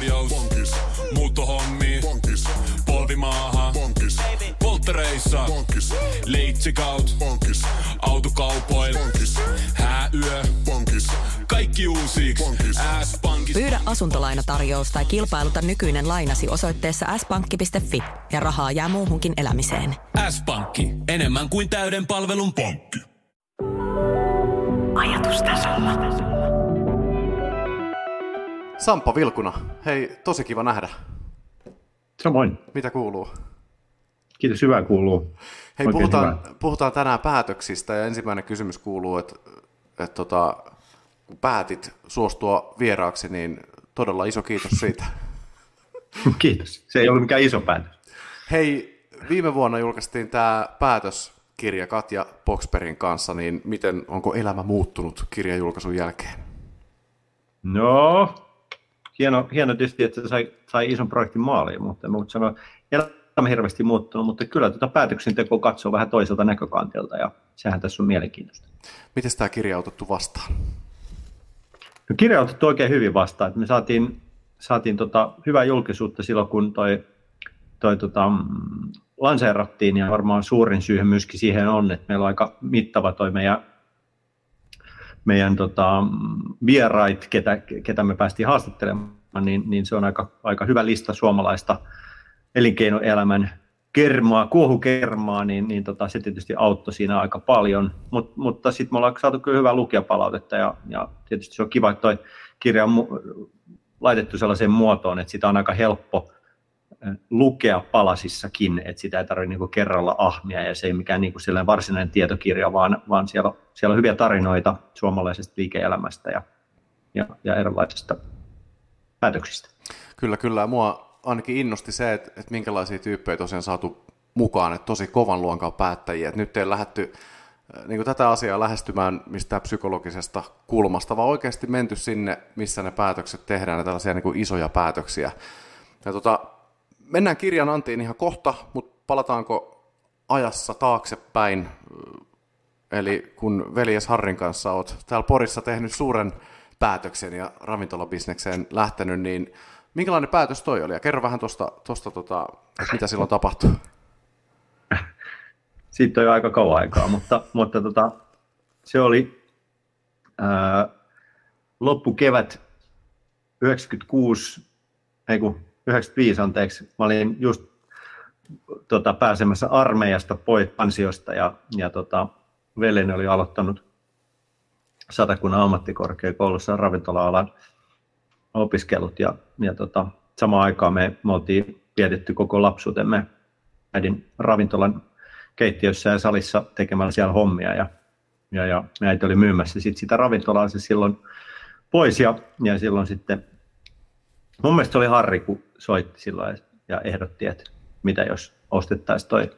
tarjous. Bonkis. Muuttohommi. Bonkis. Polvimaaha. Bonkis. Polttereissa. Bonkis. Leitsikaut. Bonkis. Autokaupoil. Bonkis. Hääyö. Bonkis. Kaikki uusi. S-pankki. Pyydä asuntolainatarjous tai kilpailuta nykyinen lainasi osoitteessa s-pankki.fi ja rahaa jää muuhunkin elämiseen. S-pankki. Enemmän kuin täyden palvelun pankki. Ajatustasolla. Sampo Vilkuna, hei, tosi kiva nähdä. Samoin. Mitä kuuluu? Kiitos, hyvää kuuluu. Hei, Oikein puhutaan, hyvä. puhutaan tänään päätöksistä ja ensimmäinen kysymys kuuluu, että, että tota, kun päätit suostua vieraaksi, niin todella iso kiitos siitä. Kiitos. Se ei ollut mikään iso päätös. Hei, viime vuonna julkaistiin tämä päätöskirja Katja Boxperin kanssa, niin miten, onko elämä muuttunut kirjan julkaisun jälkeen? No, hieno, hieno tietysti, että se sai, sai ison projektin maaliin, mutta voi sanoa, elämä hirveästi muuttunut, mutta kyllä tuota päätöksentekoa katsoo vähän toiselta näkökantilta ja sehän tässä on mielenkiintoista. Miten tämä kirja on otettu vastaan? No, kirja on otettu oikein hyvin vastaan, että me saatiin, saatiin tota hyvää julkisuutta silloin, kun toi, toi tota, mm, lanseerattiin ja varmaan suurin syy myöskin siihen on, että meillä on aika mittava toi meidän, meidän tota, vierait, ketä, ketä me päästiin haastattelemaan, niin, niin se on aika, aika hyvä lista suomalaista elinkeinoelämän kermaa, kuohukermaa, niin, niin tota, se tietysti auttoi siinä aika paljon, Mut, mutta sitten me ollaan saatu kyllä hyvää lukijapalautetta ja, ja tietysti se on kiva, että toi kirja on mu- laitettu sellaiseen muotoon, että sitä on aika helppo lukea palasissakin, että sitä ei tarvitse niinku kerralla ahmia ja se ei mikään niinku sellainen varsinainen tietokirja, vaan, vaan siellä, siellä on hyviä tarinoita suomalaisesta liike-elämästä ja, ja, ja erilaisista päätöksistä. Kyllä, kyllä. Mua ainakin innosti se, että, että minkälaisia tyyppejä tosiaan saatu mukaan, että tosi kovan luokan päättäjiä. Että nyt ei lähdetty äh, niin tätä asiaa lähestymään mistään psykologisesta kulmasta, vaan oikeasti menty sinne, missä ne päätökset tehdään, ne tällaisia niin isoja päätöksiä. Ja tota, mennään kirjan antiin ihan kohta, mutta palataanko ajassa taaksepäin, eli kun veljes Harrin kanssa olet täällä Porissa tehnyt suuren päätöksen ja ravintolabisnekseen lähtenyt, niin minkälainen päätös toi oli? Ja kerro vähän tuosta, tosta, tota, mitä silloin tapahtui. siitä on jo aika kauan aikaa, mutta, mutta tota, se oli ää, loppukevät 96, ei kun 95 anteeksi, mä olin just tota, pääsemässä armeijasta pois ansiosta ja, ja tota, veljeni oli aloittanut Satakunnan ammattikorkeakoulussa ravintola-alan opiskelut ja, ja tota, samaan aikaan me, me oltiin vietetty koko lapsuutemme äidin ravintolan keittiössä ja salissa tekemällä siellä hommia ja, ja, ja äiti oli myymässä sit sitä ravintolaa se silloin pois ja, ja silloin sitten mun mielestä se oli Harri, kun soitti silloin ja ehdotti, että mitä jos ostettaisiin toi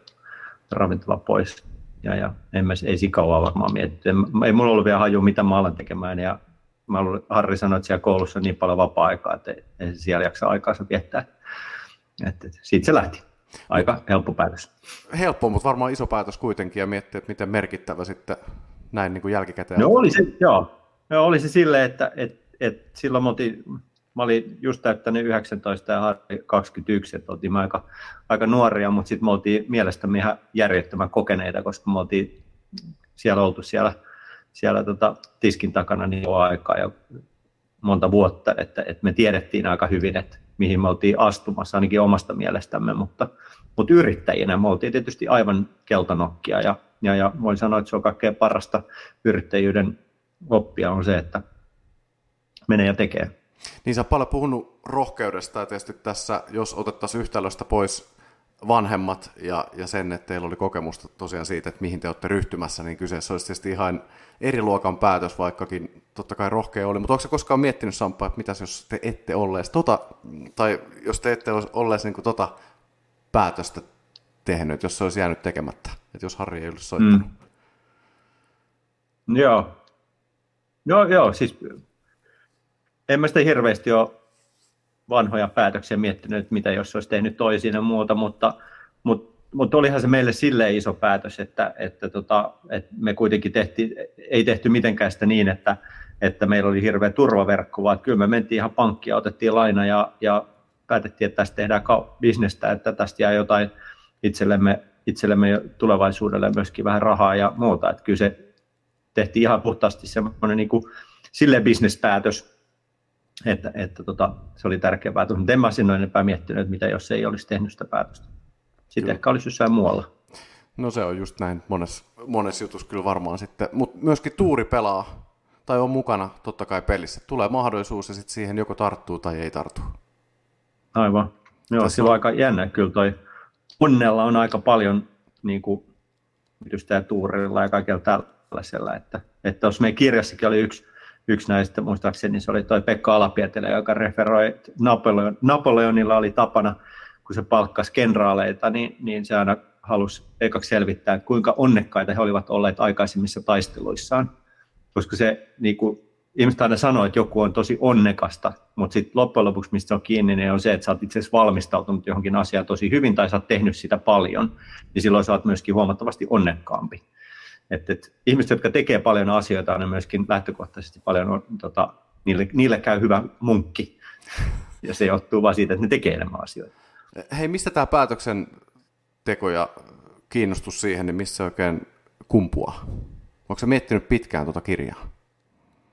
ravintola pois. Ja, ja en mä, ei kauan varmaan mietitty. En, ei mulla ollut vielä haju, mitä mä alan tekemään. Ja mä luulen, Harri sanoi, että siellä koulussa on niin paljon vapaa-aikaa, että ei, ei siellä jaksa aikaansa viettää. Että, että siitä se lähti. Aika helppo päätös. Helppo, mutta varmaan iso päätös kuitenkin ja miettiä, että miten merkittävä sitten näin niin kuin jälkikäteen. No oli se, joo. No, oli se silleen, että et, et silloin me oltiin, mä olin just täyttänyt 19 ja Harri 21, että oltiin aika, aika nuoria, mutta sitten me oltiin mielestämme ihan järjettömän kokeneita, koska me oltiin siellä oltu siellä, siellä tota, tiskin takana niin kauan aikaa ja monta vuotta, että, että me tiedettiin aika hyvin, että mihin me oltiin astumassa, ainakin omasta mielestämme, mutta, mutta yrittäjinä me oltiin tietysti aivan keltanokkia ja, ja, ja voin sanoa, että se on kaikkein parasta yrittäjyyden oppia on se, että menee ja tekee. Niin sä paljon puhunut rohkeudesta ja tietysti tässä, jos otettaisiin yhtälöstä pois vanhemmat ja, ja sen, että teillä oli kokemusta tosiaan siitä, että mihin te olette ryhtymässä, niin kyseessä olisi tietysti ihan eri luokan päätös, vaikkakin totta kai rohkea oli. Mutta onko koskaan miettinyt, Sampa, että mitäs jos te ette olleet tota, tai jos te ette olisi niin tota päätöstä tehnyt, jos se olisi jäänyt tekemättä, että jos Harri ei olisi soittanut? Mm. Joo. No joo, siis en mä sitä hirveästi ole vanhoja päätöksiä miettinyt, mitä jos olisi tehnyt toisin ja muuta, mutta, mutta, mutta olihan se meille silleen iso päätös, että, että, tota, että me kuitenkin tehtiin, ei tehty mitenkään sitä niin, että, että meillä oli hirveä turvaverkko, vaan kyllä me mentiin ihan pankkia, otettiin laina ja, ja päätettiin, että tästä tehdään bisnestä, että tästä jää jotain itsellemme, itsellemme tulevaisuudelle myöskin vähän rahaa ja muuta. Että kyllä se tehtiin ihan puhtaasti semmoinen niin kuin, silleen bisnespäätös, että, että tota, se oli tärkeä päätös. Mutta en mä sinne enempää miettinyt, mitä jos ei olisi tehnyt sitä päätöstä. Sitten Joo. ehkä olisi jossain muualla. No se on just näin monessa mones jutussa kyllä varmaan sitten. Mutta myöskin tuuri pelaa tai on mukana totta kai pelissä. Tulee mahdollisuus ja sitten siihen joko tarttuu tai ei tartu. Aivan. Joo, Tässä on aika jännä kyllä toi. Onnella on aika paljon niin kuin, ja tuurilla ja kaikilla tällaisella. Että, että tuossa meidän kirjassakin oli yksi, yksi näistä, muistaakseni se oli toi Pekka Alapietelä, joka referoi, että Napoleon, Napoleonilla oli tapana, kun se palkkasi kenraaleita, niin, niin se aina halusi ekaksi selvittää, kuinka onnekkaita he olivat olleet aikaisemmissa taisteluissaan. Koska se niin kuin, ihmiset aina sanoo, että joku on tosi onnekasta, mutta sitten loppujen lopuksi, mistä se on kiinni, niin on se, että sä oot itse asiassa valmistautunut johonkin asiaan tosi hyvin tai sä oot tehnyt sitä paljon, niin silloin sä oot myöskin huomattavasti onnekkaampi. Et, et, ihmiset, jotka tekee paljon asioita, on myöskin lähtökohtaisesti paljon, tota, niille, niille käy hyvä munkki. Ja se johtuu vaan siitä, että ne tekee enemmän asioita. Hei, mistä tämä päätöksen teko ja kiinnostus siihen, niin missä oikein kumpuaa? Onko se miettinyt pitkään tuota kirjaa?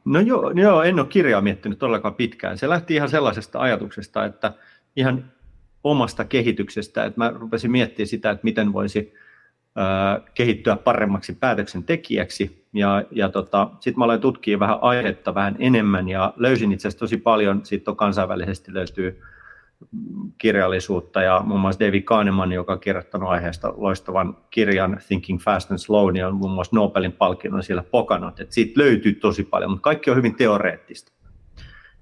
No joo, joo, en ole kirjaa miettinyt todellakaan pitkään. Se lähti ihan sellaisesta ajatuksesta, että ihan omasta kehityksestä, että mä rupesin miettimään sitä, että miten voisi kehittyä paremmaksi päätöksentekijäksi. Ja, ja tota, sitten mä aloin tutkia vähän aihetta vähän enemmän ja löysin itse asiassa tosi paljon, sitten kansainvälisesti löytyy kirjallisuutta ja muun muassa David Kahneman, joka on kirjoittanut aiheesta loistavan kirjan Thinking Fast and Slow, niin on muun muassa Nobelin palkinnon siellä pokanut, että siitä löytyy tosi paljon, mutta kaikki on hyvin teoreettista.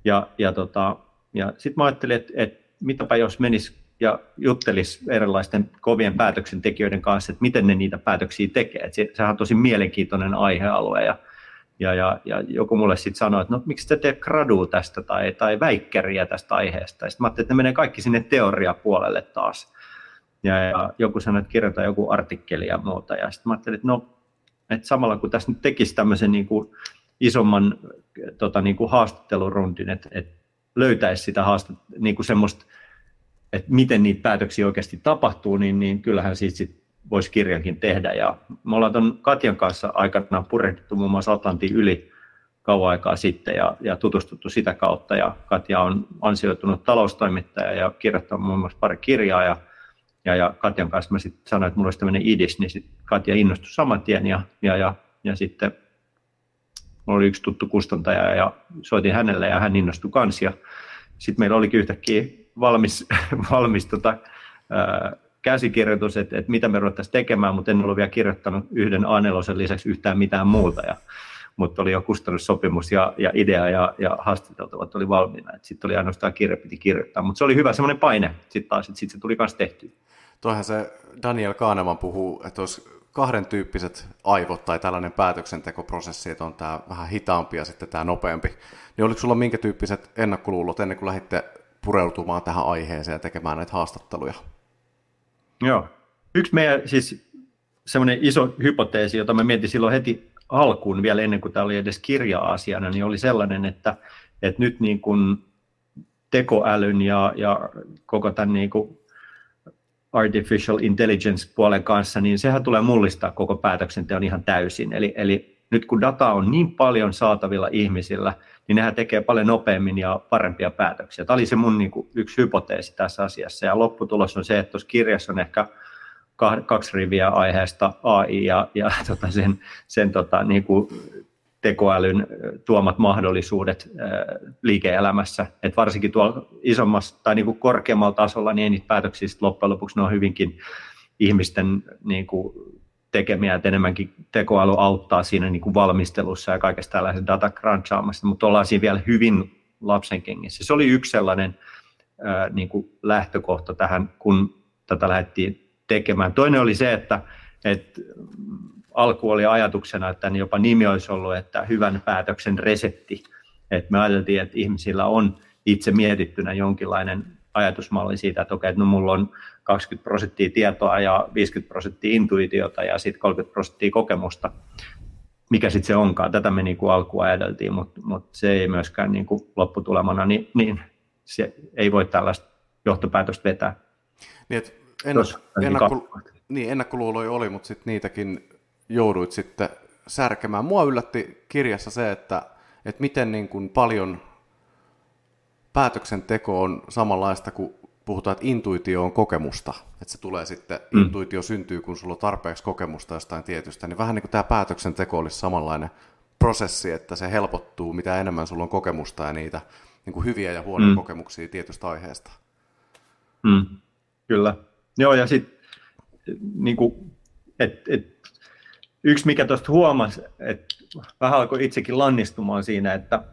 Ja, ja, tota, ja sitten mä ajattelin, että, että mitäpä jos menis ja juttelisi erilaisten kovien päätöksentekijöiden kanssa, että miten ne niitä päätöksiä tekee. Että se, sehän on tosi mielenkiintoinen aihealue ja ja, ja, ja joku mulle sitten sanoi, että no miksi te teet gradua tästä tai, tai väikkäriä tästä aiheesta. Sitten mä ajattelin, että ne menee kaikki sinne teoriapuolelle taas. Ja, ja joku sanoi, että kirjoita joku artikkeli ja muuta. Ja sitten mä ajattelin, että no, että samalla kun tässä nyt tekisi tämmöisen niin kuin isomman tota, niin kuin haastattelurundin, että, että löytäisi sitä haastat, niin kuin semmoista, että miten niitä päätöksiä oikeasti tapahtuu, niin, niin kyllähän siitä sit voisi kirjankin tehdä. Ja me ollaan tuon Katjan kanssa aikanaan purehdittu muun muassa Atlantin yli kauan aikaa sitten ja, ja tutustuttu sitä kautta. Ja Katja on ansioitunut taloustoimittaja ja kirjoittanut muun muassa pari kirjaa. Ja, ja, ja Katjan kanssa mä sitten sanoin, että mulla olisi tämmöinen idis, niin sitten Katja innostui saman tien ja, ja, ja, ja sitten mulla oli yksi tuttu kustantaja ja soitin hänelle ja hän innostui kanssa. Ja sitten meillä olikin yhtäkkiä valmis, valmis tota, ää, käsikirjoitus, että, että mitä me ruvettaisiin tekemään, mutta en ollut vielä kirjoittanut yhden a lisäksi yhtään mitään muuta. Ja, mutta oli jo kustannussopimus ja, ja idea ja, ja haastateltavat oli valmiina. Sitten oli ainoastaan kirja piti kirjoittaa, mutta se oli hyvä semmoinen paine sitten taas, sitten se tuli myös tehty. Toihan se Daniel Kahneman puhuu, että olisi kahden tyyppiset aivot tai tällainen päätöksentekoprosessi, että on tämä vähän hitaampi ja sitten tämä nopeampi. Niin oliko sulla minkä tyyppiset ennakkoluulot ennen kuin lähditte pureutumaan tähän aiheeseen ja tekemään näitä haastatteluja? Joo. Yksi meidän siis semmoinen iso hypoteesi, jota mä mietin silloin heti alkuun vielä ennen kuin tämä oli edes kirja-asiana, niin oli sellainen, että, että nyt niin kuin tekoälyn ja, ja koko tämän niin kuin artificial intelligence puolen kanssa, niin sehän tulee mullistaa koko päätöksenteon ihan täysin. Eli, eli nyt kun data on niin paljon saatavilla ihmisillä, niin nehän tekee paljon nopeammin ja parempia päätöksiä. Tämä oli se mun niin kuin, yksi hypoteesi tässä asiassa. Ja lopputulos on se, että tuossa kirjassa on ehkä kaksi riviä aiheesta AI ja, ja tota sen, sen tota, niin kuin tekoälyn tuomat mahdollisuudet liike-elämässä. Et varsinkin tuolla isommassa tai niin kuin korkeammalla tasolla, niin ei niitä päätöksiä loppujen lopuksi ne on hyvinkin ihmisten niin kuin tekemiä, että enemmänkin tekoäly auttaa siinä niin kuin valmistelussa ja kaikesta tällaisen data crunchaamassa, mutta ollaan siinä vielä hyvin lapsen kengissä. Se oli yksi sellainen ää, niin kuin lähtökohta tähän, kun tätä lähdettiin tekemään. Toinen oli se, että, että alku oli ajatuksena, että jopa nimi olisi ollut, että hyvän päätöksen resepti. Että me ajateltiin, että ihmisillä on itse mietittynä jonkinlainen ajatusmalli siitä, että okei, että no mulla on 20 prosenttia tietoa ja 50 prosenttia intuitiota ja sitten 30 prosenttia kokemusta. mikä sitten se onkaan. Tätä me niin kuin alkuun ajateltiin, mutta, mutta se ei myöskään niin kuin lopputulemana, niin, niin se ei voi tällaista johtopäätöstä vetää. Niin, että ennakko, ennakko, niin, ennakkoluuloja oli, mutta sitten niitäkin jouduit sitten särkemään. Mua yllätti kirjassa se, että, että miten niin kuin paljon päätöksenteko on samanlaista kuin puhutaan, että intuitio on kokemusta, että se tulee sitten, mm. intuitio syntyy, kun sulla on tarpeeksi kokemusta jostain tietystä, niin vähän niin kuin tämä päätöksenteko olisi samanlainen prosessi, että se helpottuu, mitä enemmän sulla on kokemusta ja niitä niin kuin hyviä ja huonoja mm. kokemuksia tietystä aiheesta. Mm. Kyllä. Joo, ja sitten niin et, et, yksi, mikä tuosta huomasi, että vähän alkoi itsekin lannistumaan siinä, että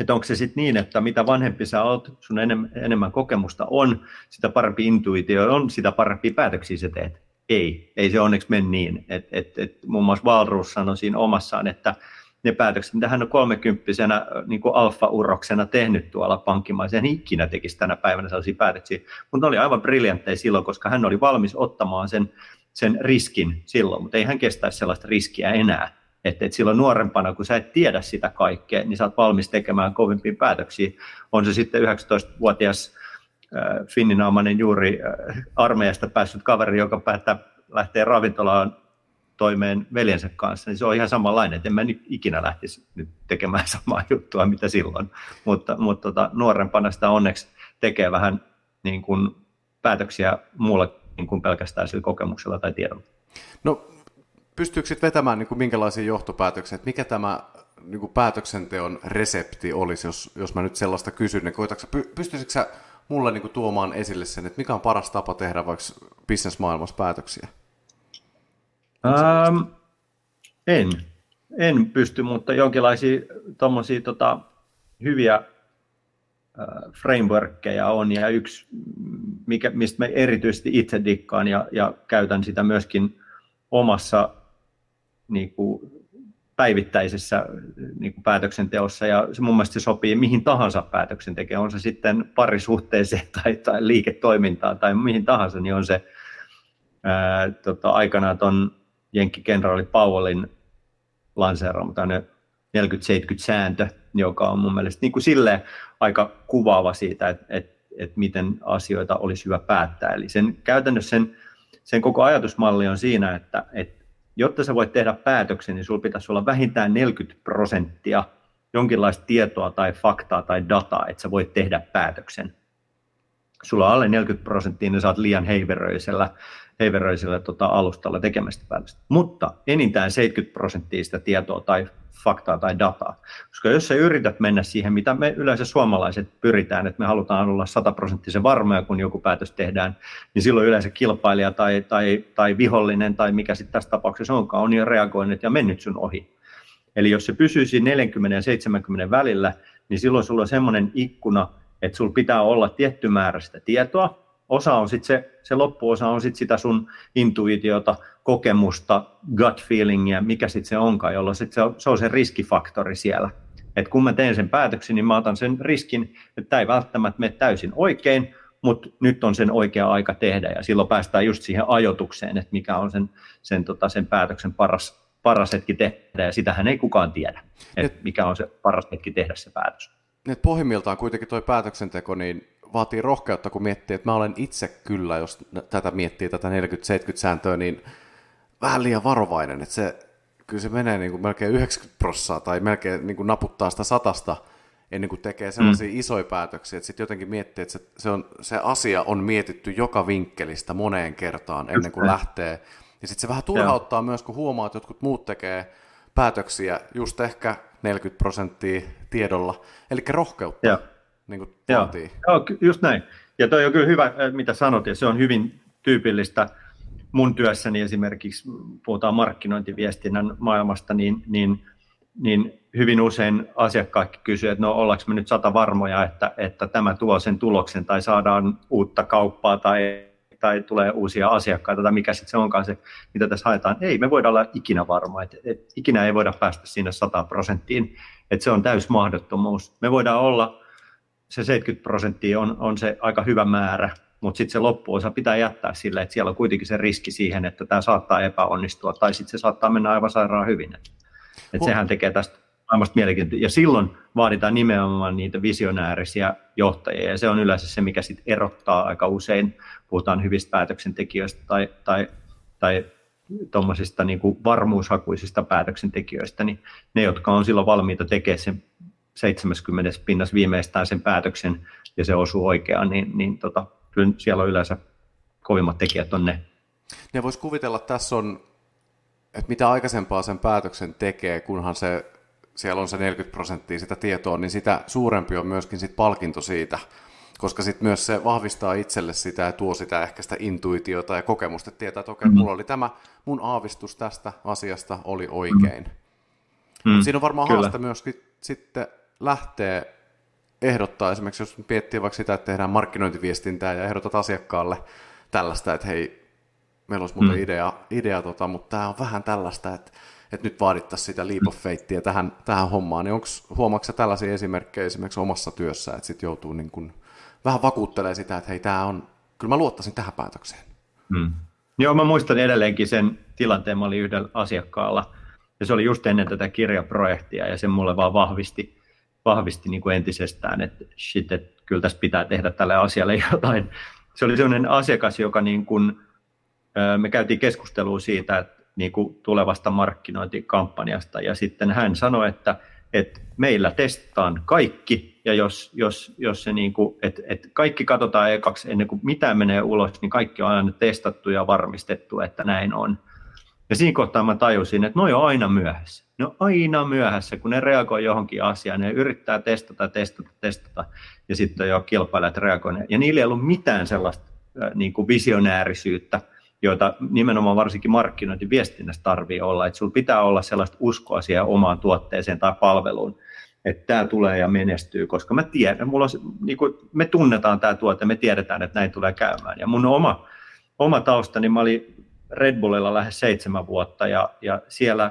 että onko se sitten niin, että mitä vanhempi sä oot, sun enemmän, kokemusta on, sitä parempi intuitio on, sitä parempi päätöksiä sä teet. Ei, ei se onneksi mene niin. Et, et, et, muun muassa Valruus sanoi siinä omassaan, että ne päätökset, mitä hän on kolmekymppisenä niin alfa-uroksena tehnyt tuolla pankkimaisen, hän ikinä tekisi tänä päivänä sellaisia päätöksiä. Mutta ne oli aivan briljantteja silloin, koska hän oli valmis ottamaan sen, sen riskin silloin, mutta ei hän kestäisi sellaista riskiä enää. Että et silloin nuorempana, kun sä et tiedä sitä kaikkea, niin sä oot valmis tekemään kovimpia päätöksiä. On se sitten 19-vuotias äh, finninaamainen juuri äh, armeijasta päässyt kaveri, joka päättää lähteä ravintolaan toimeen veljensä kanssa, niin se on ihan samanlainen, että en mä nyt ikinä lähtisi nyt tekemään samaa juttua, mitä silloin. Mutta, mutta tota, nuorempana sitä onneksi tekee vähän niin kuin päätöksiä muulla niin kuin pelkästään sillä kokemuksella tai tiedolla. No pystyykö sitten vetämään niin kuin minkälaisia johtopäätöksiä, että mikä tämä niin kuin päätöksenteon resepti olisi, jos, jos mä nyt sellaista kysyn, niin py, pystyisikö sä mulle niin kuin tuomaan esille sen, että mikä on paras tapa tehdä vaikka bisnesmaailmassa päätöksiä? Ähm, en. En pysty, mutta jonkinlaisia tommosia, tota, hyviä äh, frameworkkeja on, ja yksi, mikä, mistä mä erityisesti itse dikkaan ja, ja käytän sitä myöskin omassa niin kuin päivittäisessä niin kuin päätöksenteossa ja se mun mielestä se sopii mihin tahansa päätöksentekijään, on se sitten parisuhteeseen tai, tai liiketoimintaan tai mihin tahansa, niin on se ää, tota, aikanaan tuon Jenkki-kenraali Powellin lanseeraama 40-70 sääntö, joka on mun mielestä niin kuin silleen aika kuvaava siitä, että, että, että miten asioita olisi hyvä päättää. Eli sen, käytännössä sen, sen koko ajatusmalli on siinä, että, että jotta sä voit tehdä päätöksen, niin sulla pitäisi olla vähintään 40 prosenttia jonkinlaista tietoa tai faktaa tai dataa, että sä voit tehdä päätöksen. Sulla on alle 40 prosenttia, niin sä oot liian heiveröisellä, heiveröisellä tota, alustalla tekemästä päätöstä. Mutta enintään 70 prosenttia sitä tietoa tai faktaa tai dataa. Koska jos sä yrität mennä siihen, mitä me yleensä suomalaiset pyritään, että me halutaan olla sataprosenttisen varmoja, kun joku päätös tehdään, niin silloin yleensä kilpailija tai, tai, tai vihollinen tai mikä sitten tässä tapauksessa onkaan, on jo reagoinut ja mennyt sun ohi. Eli jos se pysyisi 40 ja 70 välillä, niin silloin sulla on semmoinen ikkuna, että sulla pitää olla tietty määrä sitä tietoa, osa on sit se, se loppuosa on sit sitä sun intuitiota, kokemusta, gut feelingia, mikä sitten se onkaan, jolloin sit se, on, se on se riskifaktori siellä. Et kun mä teen sen päätöksen, niin mä otan sen riskin, että tämä ei välttämättä mene täysin oikein, mutta nyt on sen oikea aika tehdä ja silloin päästään just siihen ajotukseen, että mikä on sen, sen, tota, sen päätöksen paras, paras hetki tehdä ja sitähän ei kukaan tiedä, että mikä on se paras hetki tehdä se päätös. Nyt pohjimmiltaan kuitenkin tuo päätöksenteko, niin vaatii rohkeutta, kun miettii, että mä olen itse kyllä, jos tätä miettii, tätä 40-70 sääntöä, niin vähän liian varovainen, että se, kyllä se menee niin kuin melkein 90 prossaa tai melkein niin kuin naputtaa sitä satasta ennen kuin tekee sellaisia mm. isoja päätöksiä, että sitten jotenkin miettii, että se, se, on, se asia on mietitty joka vinkkelistä moneen kertaan ennen kuin lähtee. Ja sitten se vähän turhauttaa Joo. myös, kun huomaa, että jotkut muut tekee päätöksiä just ehkä 40 prosenttia tiedolla, eli rohkeutta. Joo niin kuin Joo. Joo, just näin. Ja toi on kyllä hyvä, äh, mitä sanot, ja se on hyvin tyypillistä mun työssäni esimerkiksi, puhutaan markkinointiviestinnän maailmasta, niin, niin, niin hyvin usein asiakkaat kysyvät, että no ollaanko me nyt sata varmoja, että, että tämä tuo sen tuloksen tai saadaan uutta kauppaa tai, tai tulee uusia asiakkaita tai mikä sitten se onkaan se, mitä tässä haetaan. Ei, me voidaan olla ikinä varma, että, että ikinä ei voida päästä sinne 100 prosenttiin, että se on täys mahdottomuus. Me voidaan olla se 70 prosenttia on, on se aika hyvä määrä, mutta sitten se loppuosa pitää jättää sille, että siellä on kuitenkin se riski siihen, että tämä saattaa epäonnistua, tai sitten se saattaa mennä aivan sairaan hyvin. että sehän tekee tästä maailmasta mielenkiintoista. Ja silloin vaaditaan nimenomaan niitä visionäärisiä johtajia, ja se on yleensä se, mikä sit erottaa aika usein, puhutaan hyvistä päätöksentekijöistä tai, tai, tai tuommoisista niin varmuushakuisista päätöksentekijöistä, niin ne, jotka on silloin valmiita tekemään sen 70 pinnassa viimeistään sen päätöksen, ja se osuu oikeaan, niin, niin tota, kyllä siellä on yleensä kovimmat tekijät on ne. Ja voisi kuvitella, että tässä on, että mitä aikaisempaa sen päätöksen tekee, kunhan se, siellä on se 40 prosenttia sitä tietoa, niin sitä suurempi on myöskin sit palkinto siitä, koska sitten myös se vahvistaa itselle sitä ja tuo sitä ehkä sitä intuitiota ja kokemusta, että tietää, että okei, mm. mulla oli tämä, mun aavistus tästä asiasta oli oikein. Mm. Siinä on varmaan Kyllä. haaste myöskin sitten lähtee ehdottaa esimerkiksi, jos miettii vaikka sitä, että tehdään markkinointiviestintää ja ehdotat asiakkaalle tällaista, että hei, meillä olisi muuten mm. idea, idea tota, mutta tämä on vähän tällaista, että, että nyt vaadittaisiin sitä leap of faithia tähän, tähän hommaan, niin onko, huomaatko tällaisia esimerkkejä esimerkiksi omassa työssä, että sitten joutuu niin kuin, vähän vakuuttelee sitä, että hei, tämä on, kyllä mä luottaisin tähän päätökseen. Mm. Joo, mä muistan edelleenkin sen tilanteen, mä olin yhdellä asiakkaalla, ja se oli just ennen tätä kirjaprojektia, ja se mulle vaan vahvisti, vahvisti niin kuin entisestään, että shit, että kyllä tässä pitää tehdä tälle asialle jotain. Se oli sellainen asiakas, joka niin kuin, me käytiin keskustelua siitä, että niin kuin tulevasta markkinointikampanjasta, ja sitten hän sanoi, että, että meillä testataan kaikki, ja jos, jos, jos se niin kuin, että, että kaikki katsotaan ekaksi ennen kuin mitään menee ulos, niin kaikki on aina testattu ja varmistettu, että näin on. Ja siinä kohtaa mä tajusin, että ne on aina myöhässä. Ne on aina myöhässä, kun ne reagoi johonkin asiaan. Ne yrittää testata, testata, testata. Ja sitten jo kilpailijat reagoivat. Ja niillä ei ollut mitään sellaista niin kuin visionäärisyyttä, joita nimenomaan varsinkin markkinointiviestinnässä tarvii olla. Että sulla pitää olla sellaista uskoa siihen omaan tuotteeseen tai palveluun, että tämä tulee ja menestyy, koska mä tiedän, mulla on, niin kuin, me tunnetaan tämä tuote, me tiedetään, että näin tulee käymään. Ja mun oma, oma taustani, mä olin Red Bullilla lähes seitsemän vuotta ja, ja siellä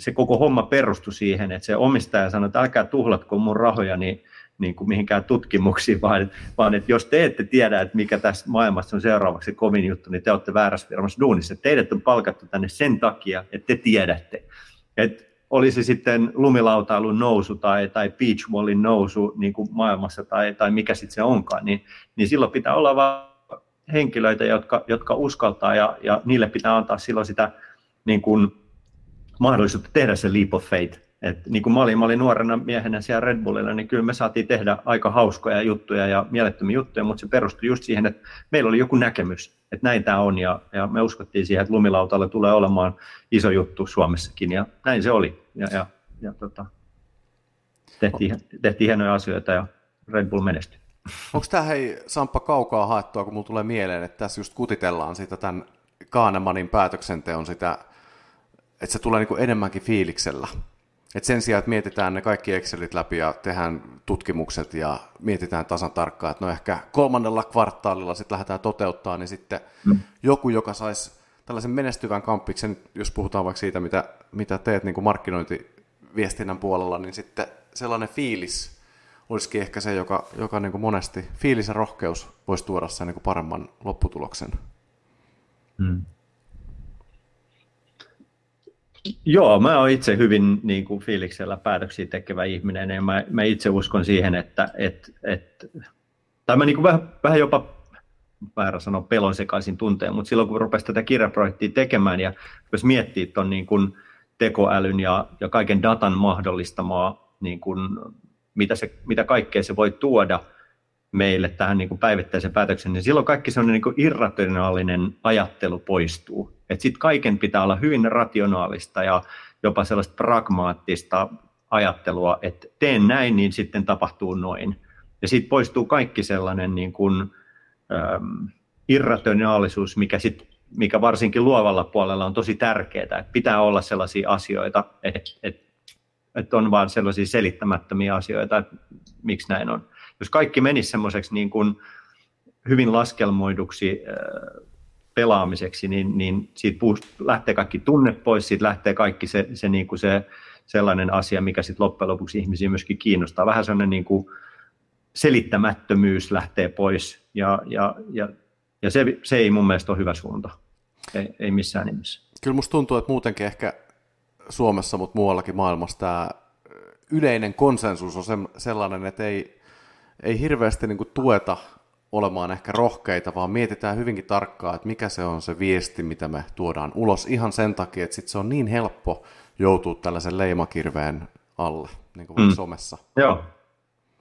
se koko homma perustui siihen, että se omistaja sanoi, että älkää tuhlatko mun rahoja niin, niin kuin mihinkään tutkimuksiin, vaan, vaan että jos te ette tiedä, että mikä tässä maailmassa on seuraavaksi kovin juttu, niin te olette väärässä firmassa duunissa. Teidät on palkattu tänne sen takia, että te tiedätte. Että oli se sitten lumilautailun nousu tai, tai beachwallin nousu niin kuin maailmassa tai, tai mikä sitten se onkaan, niin, niin silloin pitää olla vaan henkilöitä, jotka, jotka uskaltaa ja, ja niille pitää antaa silloin sitä niin kuin, mahdollisuutta tehdä se leap of faith. Et, niin kuin mä, olin, mä olin nuorena miehenä siellä Red Bullilla, niin kyllä me saatiin tehdä aika hauskoja juttuja ja mielettömiä juttuja, mutta se perustui just siihen, että meillä oli joku näkemys, että näin tämä on ja, ja me uskottiin siihen, että lumilautalle tulee olemaan iso juttu Suomessakin ja näin se oli. Ja, ja, ja tota, tehtiin, tehtiin hienoja asioita ja Red Bull menestyi. Onko tämä hei Samppa kaukaa haettua, kun mulla tulee mieleen, että tässä just kutitellaan sitä tämän Kaanemanin päätöksenteon sitä, että se tulee niinku enemmänkin fiiliksellä. Et sen sijaan, että mietitään ne kaikki Excelit läpi ja tehdään tutkimukset ja mietitään tasan tarkkaan, että no ehkä kolmannella kvartaalilla sitten lähdetään toteuttaa, niin sitten mm. joku, joka saisi tällaisen menestyvän kamppiksen, jos puhutaan vaikka siitä, mitä, mitä teet niin kuin markkinointiviestinnän puolella, niin sitten sellainen fiilis, olisikin ehkä se, joka, joka niin kuin monesti, fiilis ja rohkeus voisi tuoda sen niin kuin paremman lopputuloksen. Hmm. Joo, mä oon itse hyvin niin kuin fiiliksellä päätöksiä tekevä ihminen ja mä, mä itse uskon siihen, että et, et, tai mä niin kuin vähän, vähän jopa väärä sanoa pelon sekaisin tunteen, mutta silloin kun rupesi tätä kirjaprojektia tekemään ja jos miettii tuon niin kuin tekoälyn ja, ja kaiken datan mahdollistamaa niin kuin mitä, se, mitä kaikkea se voi tuoda meille tähän niin kuin päivittäisen päätöksen, niin silloin kaikki sellainen niin kuin irrationaalinen ajattelu poistuu. Että sitten kaiken pitää olla hyvin rationaalista ja jopa sellaista pragmaattista ajattelua, että teen näin, niin sitten tapahtuu noin. Ja sitten poistuu kaikki sellainen niin kuin, ähm, irrationaalisuus, mikä, sit, mikä varsinkin luovalla puolella on tosi tärkeää. Pitää olla sellaisia asioita, että, että että on vaan sellaisia selittämättömiä asioita, että miksi näin on. Jos kaikki menisi semmoiseksi niin kuin hyvin laskelmoiduksi äh, pelaamiseksi, niin, niin siitä lähtee kaikki tunne pois, siitä lähtee kaikki se, se, niin kuin se sellainen asia, mikä sitten loppujen lopuksi ihmisiä myöskin kiinnostaa. Vähän sellainen niin kuin selittämättömyys lähtee pois, ja, ja, ja, ja se, se ei mun mielestä ole hyvä suunta, ei, ei missään nimessä. Kyllä musta tuntuu, että muutenkin ehkä Suomessa, mutta muuallakin maailmassa tämä yleinen konsensus on sellainen, että ei, ei hirveästi niin kuin tueta olemaan ehkä rohkeita, vaan mietitään hyvinkin tarkkaan, että mikä se on se viesti, mitä me tuodaan ulos ihan sen takia, että sit se on niin helppo joutua tällaisen leimakirveen alle, niin kuin mm. somessa. Joo,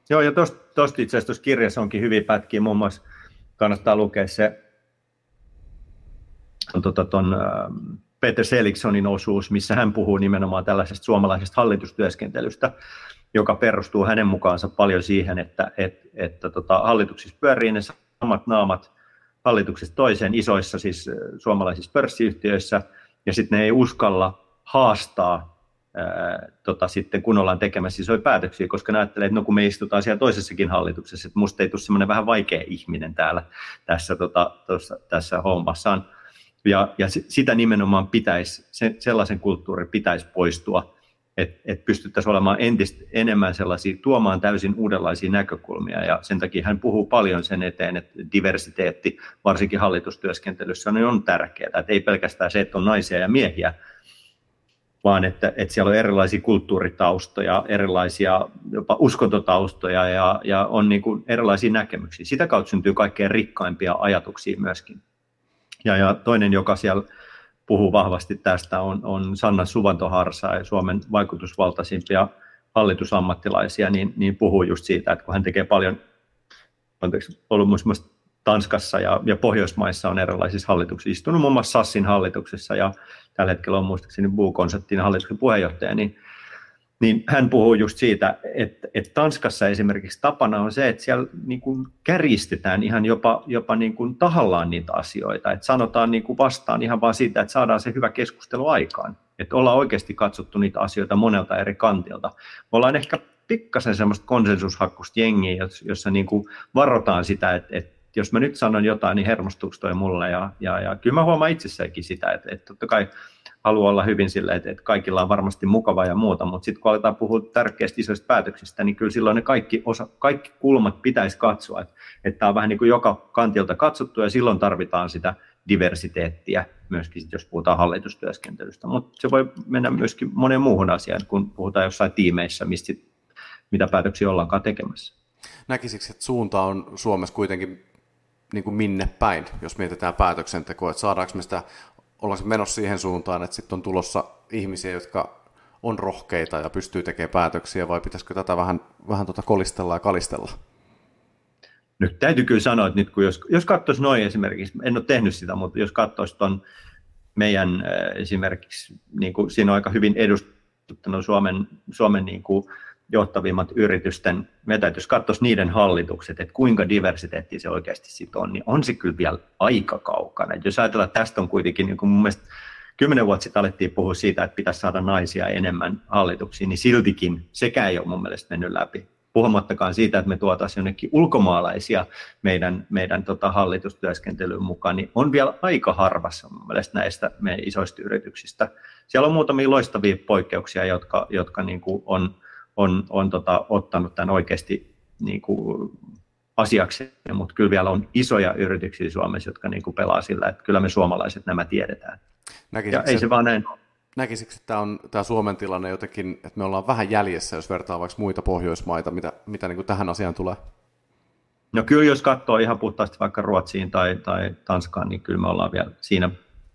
Joo ja tuosta itse asiassa kirjassa onkin hyvin pätkiä, muun muassa kannattaa lukea se on tota ton, ähm, Peter Seliksonin osuus, missä hän puhuu nimenomaan tällaisesta suomalaisesta hallitustyöskentelystä, joka perustuu hänen mukaansa paljon siihen, että, että, että tota, hallituksissa pyörii ne samat naamat hallituksesta toiseen isoissa siis suomalaisissa pörssiyhtiöissä, ja sitten ne ei uskalla haastaa ää, tota, sitten kun ollaan tekemässä isoja päätöksiä, koska ne ajattelee, että no kun me istutaan siellä toisessakin hallituksessa, että musta ei tule semmoinen vähän vaikea ihminen täällä tässä, tota, tossa, tässä hommassaan. Ja, ja sitä nimenomaan pitäisi, se, sellaisen kulttuurin pitäisi poistua, että et pystyttäisiin olemaan entistä enemmän sellaisia, tuomaan täysin uudenlaisia näkökulmia. Ja sen takia hän puhuu paljon sen eteen, että diversiteetti, varsinkin hallitustyöskentelyssä, niin on tärkeää. Että ei pelkästään se, että on naisia ja miehiä, vaan että, että siellä on erilaisia kulttuuritaustoja, erilaisia jopa uskontotaustoja ja, ja on niin kuin erilaisia näkemyksiä. Sitä kautta syntyy kaikkein rikkaimpia ajatuksia myöskin. Ja, ja toinen, joka siellä puhuu vahvasti tästä, on, on Sanna Suvantoharsa, Suomen vaikutusvaltaisimpia hallitusammattilaisia, niin, niin puhuu just siitä, että kun hän tekee paljon, anteeksi, ollut myös Tanskassa ja, ja Pohjoismaissa on erilaisissa hallituksissa, istunut muun muassa Sassin hallituksessa ja tällä hetkellä on muistaakseni Buu-konseptin hallituksen puheenjohtaja, niin niin hän puhuu just siitä, että, että Tanskassa esimerkiksi tapana on se, että siellä niin kuin käristetään ihan jopa, jopa niin kuin tahallaan niitä asioita, että sanotaan niin kuin vastaan ihan vaan siitä, että saadaan se hyvä keskustelu aikaan, että ollaan oikeasti katsottu niitä asioita monelta eri kantilta. Me ollaan ehkä pikkasen semmoista konsensushakkusta jengiä, jossa niin kuin varotaan sitä, että, että jos mä nyt sanon jotain, niin hermostuuko toi mulle, ja, ja, ja kyllä mä huomaan itsessäkin sitä, että, että totta kai haluaa olla hyvin sillä, että, että kaikilla on varmasti mukava ja muuta, mutta sitten kun aletaan puhua tärkeistä isoista päätöksistä, niin kyllä silloin ne kaikki, osa, kaikki kulmat pitäisi katsoa, että, että tämä on vähän niin kuin joka kantilta katsottu ja silloin tarvitaan sitä diversiteettiä myöskin, jos puhutaan hallitustyöskentelystä, mutta se voi mennä myöskin moneen muuhun asiaan, kun puhutaan jossain tiimeissä, mistä mitä päätöksiä ollaankaan tekemässä. Näkisikö, että suunta on Suomessa kuitenkin niin kuin minne päin, jos mietitään päätöksentekoa, että saadaanko me sitä ollaanko menossa siihen suuntaan, että sitten on tulossa ihmisiä, jotka on rohkeita ja pystyy tekemään päätöksiä, vai pitäisikö tätä vähän, vähän tuota kolistella ja kalistella? Nyt täytyy kyllä sanoa, että nyt kun jos, jos katsoisi noin esimerkiksi, en ole tehnyt sitä, mutta jos katsoisi tuon meidän äh, esimerkiksi, niin kuin siinä on aika hyvin edustettu Suomen, Suomen niin kuin johtavimmat yritysten vetäjät, jos katsoisi niiden hallitukset, että kuinka diversiteetti se oikeasti sitten on, niin on se kyllä vielä aika kaukana. Et jos ajatellaan, että tästä on kuitenkin, niin kuin mun mielestä kymmenen vuotta sitten alettiin puhua siitä, että pitäisi saada naisia enemmän hallituksiin, niin siltikin sekään ei ole mun mielestä mennyt läpi. Puhumattakaan siitä, että me tuotaisiin jonnekin ulkomaalaisia meidän, meidän tota hallitustyöskentelyyn mukaan, niin on vielä aika harvassa mun mielestä näistä meidän isoista yrityksistä. Siellä on muutamia loistavia poikkeuksia, jotka, jotka niin kuin on, on, on tota, ottanut tämän oikeasti niin kuin asiaksi, mutta kyllä vielä on isoja yrityksiä Suomessa, jotka niin kuin pelaa sillä, että kyllä me suomalaiset nämä tiedetään. ja ei se vaan näin Näkisikö, että tämä, on, tämä Suomen tilanne jotenkin, että me ollaan vähän jäljessä, jos vertaa vaikka muita Pohjoismaita, mitä, mitä niin kuin tähän asiaan tulee? No kyllä, jos katsoo ihan puhtaasti vaikka Ruotsiin tai, tai Tanskaan, niin kyllä me ollaan vielä siinä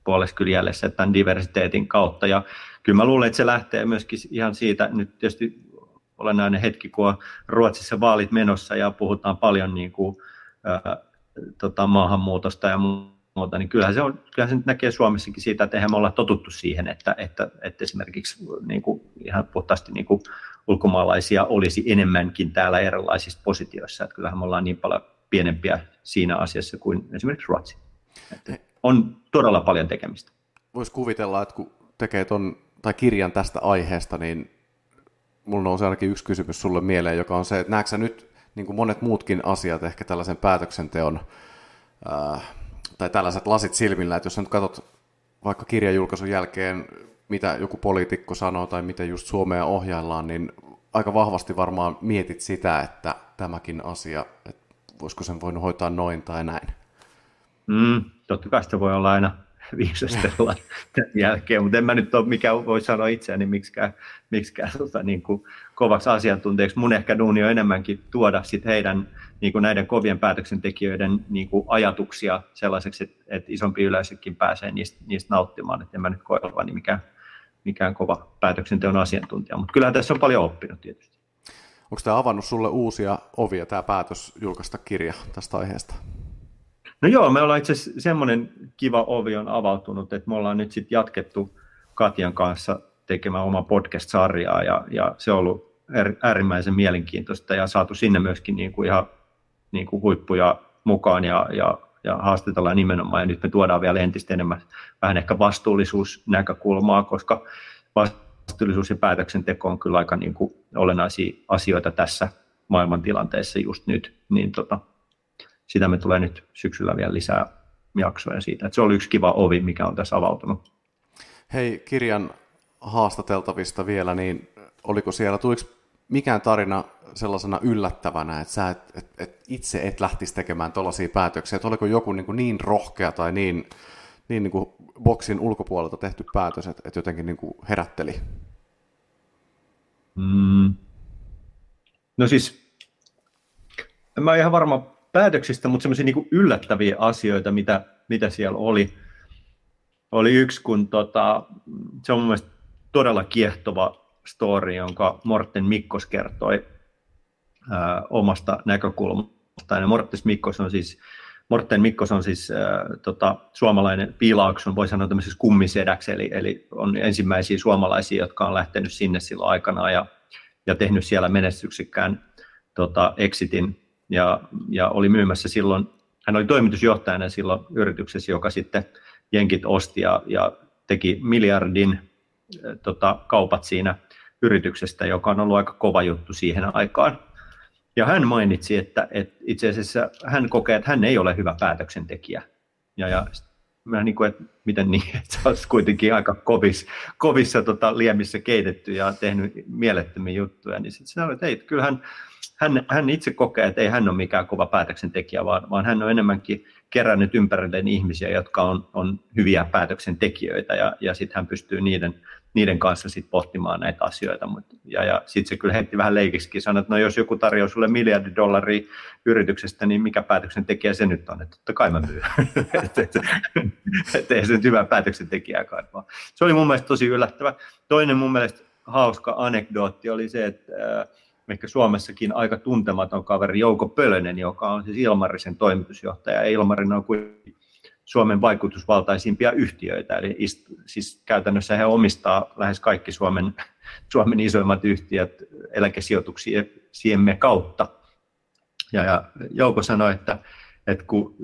puolessa kyllä jäljessä tämän diversiteetin kautta. Ja kyllä mä luulen, että se lähtee myöskin ihan siitä, nyt tietysti olennainen hetki, kun on Ruotsissa vaalit menossa ja puhutaan paljon niin kuin, ää, tota, maahanmuutosta ja muuta, niin kyllähän se, on, kyllähän se nyt näkee Suomessakin siitä, että eihän me olla totuttu siihen, että, että, että esimerkiksi niin kuin, ihan puhtaasti niin kuin, ulkomaalaisia olisi enemmänkin täällä erilaisissa positioissa, että kyllähän me ollaan niin paljon pienempiä siinä asiassa kuin esimerkiksi Ruotsi. Että on todella paljon tekemistä. Voisi kuvitella, että kun tekee ton, tai kirjan tästä aiheesta, niin mulla nousee ainakin yksi kysymys sulle mieleen, joka on se, että näetkö nyt niin kuin monet muutkin asiat ehkä tällaisen päätöksenteon ää, tai tällaiset lasit silmillä, että jos nyt katsot vaikka kirjajulkaisun jälkeen, mitä joku poliitikko sanoo tai miten just Suomea ohjaillaan, niin aika vahvasti varmaan mietit sitä, että tämäkin asia, että voisiko sen voinut hoitaa noin tai näin. Mm, totta kai se voi olla aina viisastella tämän jälkeen, mutta en mä nyt ole mikään voi sanoa itseäni miksikään, miksikään tota, niin kuin kovaksi asiantuntijaksi. Mun ehkä duuni on enemmänkin tuoda sit heidän niin kuin näiden kovien päätöksentekijöiden niin kuin ajatuksia sellaiseksi, että, että isompi yleisökin pääsee niistä, niistä nauttimaan, että en mä nyt koe olevani mikään, mikään kova päätöksenteon asiantuntija, mutta kyllähän tässä on paljon oppinut tietysti. Onko tämä avannut sulle uusia ovia, tämä päätös julkaista kirja tästä aiheesta? No joo, me ollaan itse asiassa semmoinen kiva ovi on avautunut, että me ollaan nyt sitten jatkettu Katjan kanssa tekemään oma podcast-sarjaa ja, ja se on ollut äärimmäisen mielenkiintoista ja saatu sinne myöskin niin kuin ihan niin kuin huippuja mukaan ja, ja, ja haastatellaan nimenomaan. Ja nyt me tuodaan vielä entistä enemmän vähän ehkä vastuullisuusnäkökulmaa, koska vastuullisuus ja päätöksenteko on kyllä aika niin kuin olennaisia asioita tässä maailmantilanteessa just nyt, niin tota, sitä me tulee nyt syksyllä vielä lisää jaksoja siitä. Että se oli yksi kiva ovi, mikä on tässä avautunut. Hei, kirjan haastateltavista vielä, niin oliko siellä, tuliko mikään tarina sellaisena yllättävänä, että sä et, et, et itse et lähtisi tekemään tuollaisia päätöksiä, että oliko joku niin, kuin niin rohkea tai niin, niin, niin kuin boksin ulkopuolelta tehty päätös, että, että jotenkin niin kuin herätteli? Mm. No siis, en mä ihan varma päätöksistä, mutta semmoisia niin yllättäviä asioita, mitä, mitä siellä oli. Oli yksi, kun tota, se on mun mielestä todella kiehtova story, jonka Morten Mikkos kertoi ää, omasta näkökulmastaan. Ja Mortes Mikkos on siis, Morten Mikkos on siis ää, tota, suomalainen piilaukson, voi sanoa tämmöisessä kummisedäksi, eli, eli on ensimmäisiä suomalaisia, jotka on lähtenyt sinne silloin aikana ja, ja tehnyt siellä menestyksekkään tota, exitin ja, ja oli myymässä silloin, hän oli toimitusjohtajana silloin yrityksessä, joka sitten jenkit osti ja, ja teki miljardin tota, kaupat siinä yrityksestä, joka on ollut aika kova juttu siihen aikaan. Ja hän mainitsi, että, että itse asiassa hän kokee, että hän ei ole hyvä päätöksentekijä. Ja, ja mä niin kuin, että miten niin, että olet kuitenkin aika kovis, kovissa tota, liemissä keitetty ja tehnyt mielettömiä juttuja, niin sitten sanoin, että ei, kyllähän hän, hän itse kokee, että ei hän ole mikään kova päätöksentekijä, vaan, vaan hän on enemmänkin kerännyt ympärilleen ihmisiä, jotka on, on hyviä päätöksentekijöitä ja, ja sitten hän pystyy niiden, niiden kanssa sit pohtimaan näitä asioita. Mut, ja, ja sitten se kyllä heitti vähän leikiskin, sanoi, että no jos joku tarjoaa sulle miljardi dollaria yrityksestä, niin mikä päätöksentekijä se nyt on, että totta kai mä myyn. että et, et, ei se nyt hyvä päätöksentekijä kaipaa. Se oli mun mielestä tosi yllättävä. Toinen mun mielestä hauska anekdootti oli se, että ehkä Suomessakin aika tuntematon kaveri Jouko Pölönen, joka on siis Ilmarisen toimitusjohtaja. Ilmarin on kuin Suomen vaikutusvaltaisimpia yhtiöitä, eli ist, siis käytännössä he omistaa lähes kaikki Suomen, Suomen isoimmat yhtiöt eläkesijoituksiemme kautta. Ja, ja Jouko sanoi, että, että kun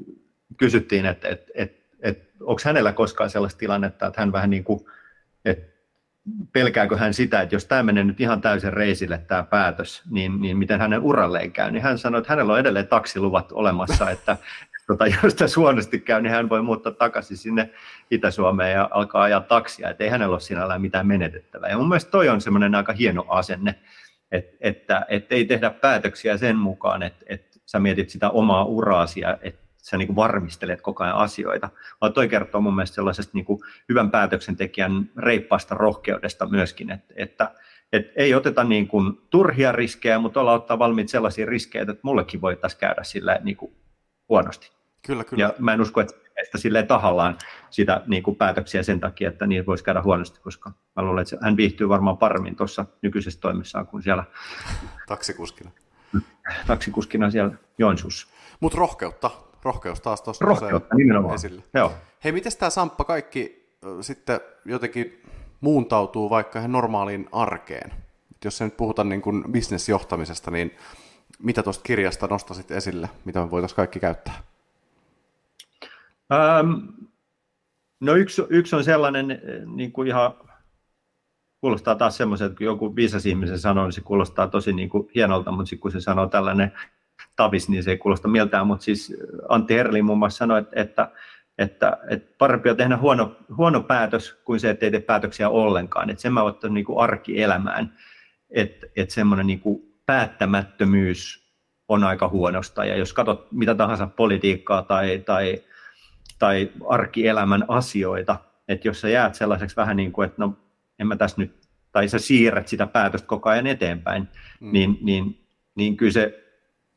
kysyttiin, että, että, että, että onko hänellä koskaan sellaista tilannetta, että hän vähän niin kuin, että pelkääkö hän sitä, että jos tämä menee nyt ihan täysin reisille tämä päätös, niin, niin miten hänen uralleen käy, niin hän sanoi, että hänellä on edelleen taksiluvat olemassa, että tota, jos tässä huonosti käy, niin hän voi muuttaa takaisin sinne Itä-Suomeen ja alkaa ajaa taksia, että ei hänellä ole sinällään mitään menetettävää. Ja mun mielestä toi on semmoinen aika hieno asenne, että, että, että ei tehdä päätöksiä sen mukaan, että, että sä mietit sitä omaa uraasi ja että sä niin kuin varmistelet koko ajan asioita, vaan toi kertoo mun mielestä sellaisesta niin kuin hyvän päätöksentekijän reippaasta rohkeudesta myöskin, että, että et ei oteta niin kuin turhia riskejä, mutta olla ottaa valmiit sellaisia riskejä, että mullekin voitaisiin käydä sillä niin kuin huonosti. Kyllä, kyllä. Ja mä en usko, että, että silleen tahallaan sitä niin kuin päätöksiä sen takia, että niin voisi käydä huonosti, koska mä luulen, että hän viihtyy varmaan paremmin tuossa nykyisessä toimissaan kuin siellä taksikuskina. Taksikuskina siellä Joensuussa. Mutta rohkeutta, rohkeus taas tuossa Rohkeutta, nimenomaan. esille. Joo. Hei, miten tämä Samppa kaikki sitten jotenkin muuntautuu vaikka ihan normaaliin arkeen? Et jos se nyt puhutaan niin kuin bisnesjohtamisesta, niin mitä tuosta kirjasta nostasit esille, mitä me voitaisiin kaikki käyttää? Ähm, no yksi, yksi on sellainen niin kuin ihan kuulostaa taas semmoisen, että kun joku viisas ihmisen sanoo, niin se kuulostaa tosi niin kuin hienolta, mutta sitten kun se sanoo tällainen tavis, niin se ei kuulosta miltään, mutta siis Antti Herli muun muassa sanoi, että, että, että, että parempi on tehdä huono, huono päätös kuin se, että ei tee päätöksiä ollenkaan. Että sen mä otan niin arkielämään, että, että semmoinen niin päättämättömyys on aika huonosta. Ja jos katsot mitä tahansa politiikkaa tai, tai tai arkielämän asioita, että jos sä jäät sellaiseksi vähän niin kuin, että no en mä tässä nyt, tai sä siirrät sitä päätöstä koko ajan eteenpäin, mm. niin, niin, niin kyllä se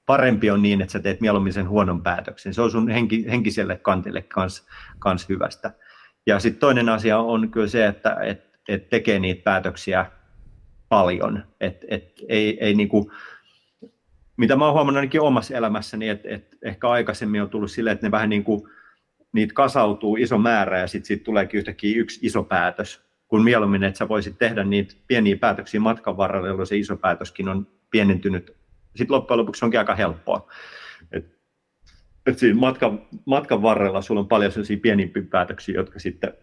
parempi on niin, että sä teet mieluummin sen huonon päätöksen. Se on sun henki, henkiselle kantille kans, kans hyvästä. Ja sitten toinen asia on kyllä se, että et, et tekee niitä päätöksiä paljon. Et, et, ei, ei niinku, mitä mä oon huomannut ainakin omassa elämässäni, että et ehkä aikaisemmin on tullut silleen, että ne vähän niin kuin, niitä kasautuu iso määrä ja sitten siitä tuleekin yhtäkkiä yksi iso päätös, kun mieluummin, että sä voisit tehdä niitä pieniä päätöksiä matkan varrella, jolloin se iso päätöskin on pienentynyt. Sitten loppujen lopuksi onkin aika helppoa. Et, et siinä matkan, matkan varrella sulla on paljon sellaisia pienimpiä päätöksiä, jotka sitten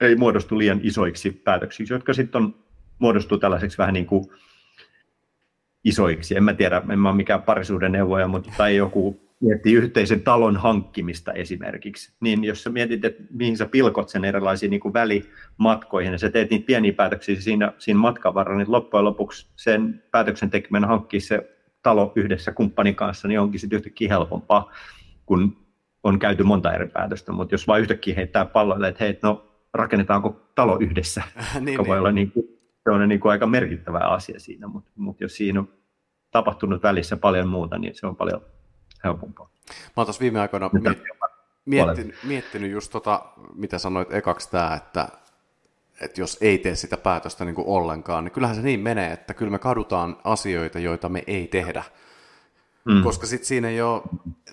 ei muodostu liian isoiksi päätöksiksi, jotka sitten on, muodostuu tällaiseksi vähän niin kuin isoiksi. En mä tiedä, en mä ole mikään parisuuden neuvoja, mutta tai joku miettii yhteisen talon hankkimista esimerkiksi, niin jos sä mietit, että mihin sä pilkot sen erilaisiin niin kuin välimatkoihin ja sä teet niitä pieniä päätöksiä siinä, siinä matkan varrella, niin loppujen lopuksi sen päätöksen tekeminen hankkia se talo yhdessä kumppanin kanssa, niin onkin sitten yhtäkkiä helpompaa, kun on käyty monta eri päätöstä, mutta jos vain yhtäkkiä heittää palloille, että hei, no rakennetaanko talo yhdessä, niin, voi niin. olla niin kuin, se on niin kuin aika merkittävä asia siinä, mutta, mutta jos siinä on tapahtunut välissä paljon muuta, niin se on paljon helpompaa. Mä oon viime aikoina miet, miettinyt, miettinyt just tota, mitä sanoit ekaksi tämä, että, että jos ei tee sitä päätöstä niin kuin ollenkaan, niin kyllähän se niin menee, että kyllä me kadutaan asioita, joita me ei tehdä. Mm. Koska sitten siinä ei ole,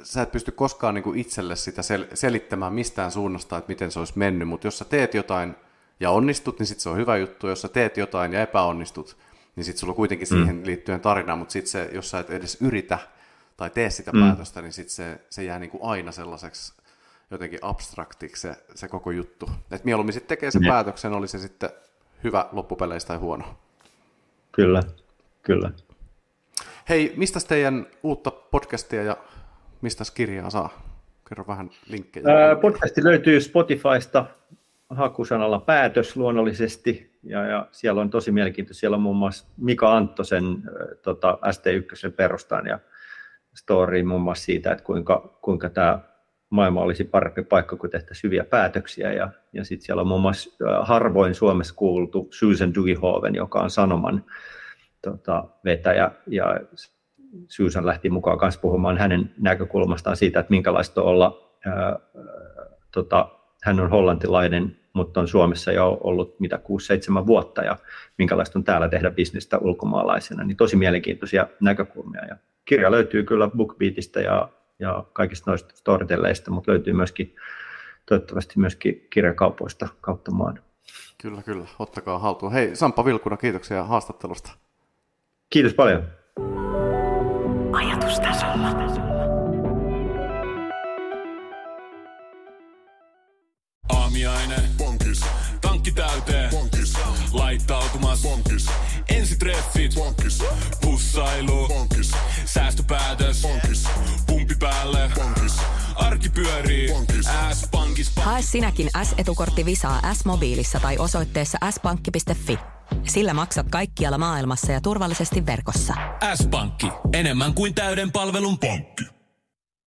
sä et pysty koskaan niin kuin itselle sitä sel- selittämään mistään suunnasta, että miten se olisi mennyt, mutta jos sä teet jotain ja onnistut, niin sitten se on hyvä juttu. Jos sä teet jotain ja epäonnistut, niin sitten sulla on kuitenkin mm. siihen liittyen tarina, mutta sitten se, jos sä et edes yritä tai tee sitä mm. päätöstä, niin sitten se, se jää niin kuin aina sellaiseksi jotenkin abstraktiksi se, se koko juttu. Et mieluummin sitten tekee sen mm. päätöksen, oli se sitten hyvä loppupeleistä tai huono. Kyllä, kyllä. Hei, mistä teidän uutta podcastia ja mistä kirjaa saa? Kerro vähän linkkejä. Ää, podcasti löytyy Spotifysta hakusanalla päätös luonnollisesti, ja, ja siellä on tosi mielenkiintoista. Siellä on muun muassa Mika Anttosen tota, ST1 perustaan ja story muun muassa siitä, että kuinka, kuinka tämä maailma olisi parempi paikka, kun tehtäisiin hyviä päätöksiä. Ja, ja sitten siellä on muun muassa harvoin Suomessa kuultu Susan Duihoven, joka on Sanoman tota, vetäjä. Ja Susan lähti mukaan kanssa puhumaan hänen näkökulmastaan siitä, että minkälaista olla, ää, tota, hän on hollantilainen, mutta on Suomessa jo ollut mitä 6-7 vuotta ja minkälaista on täällä tehdä bisnestä ulkomaalaisena, niin tosi mielenkiintoisia näkökulmia. Ja kirja löytyy kyllä BookBeatista ja, ja kaikista noista storytelleista, mutta löytyy myöskin toivottavasti myöskin kirjakaupoista kautta maan. Kyllä, kyllä. Ottakaa haltuun. Hei, Sampa Vilkuna, kiitoksia haastattelusta. Kiitos paljon. Ajatustasolla. Aamiaine. Bonkis. Tankki täyteen. Bonkis. Laittautumas. Bonkis. Ensitreffit. Bonkis. Pussailu. Bonkis. Säästöpäätös. Bonkis. Pumpi päälle. Bonkis. Arki pyörii. S-pankis. Hae sinäkin S-etukortti Visaa S-mobiilissa tai osoitteessa s-pankki.fi. Sillä maksat kaikkialla maailmassa ja turvallisesti verkossa. S-pankki. Enemmän kuin täyden palvelun pankki.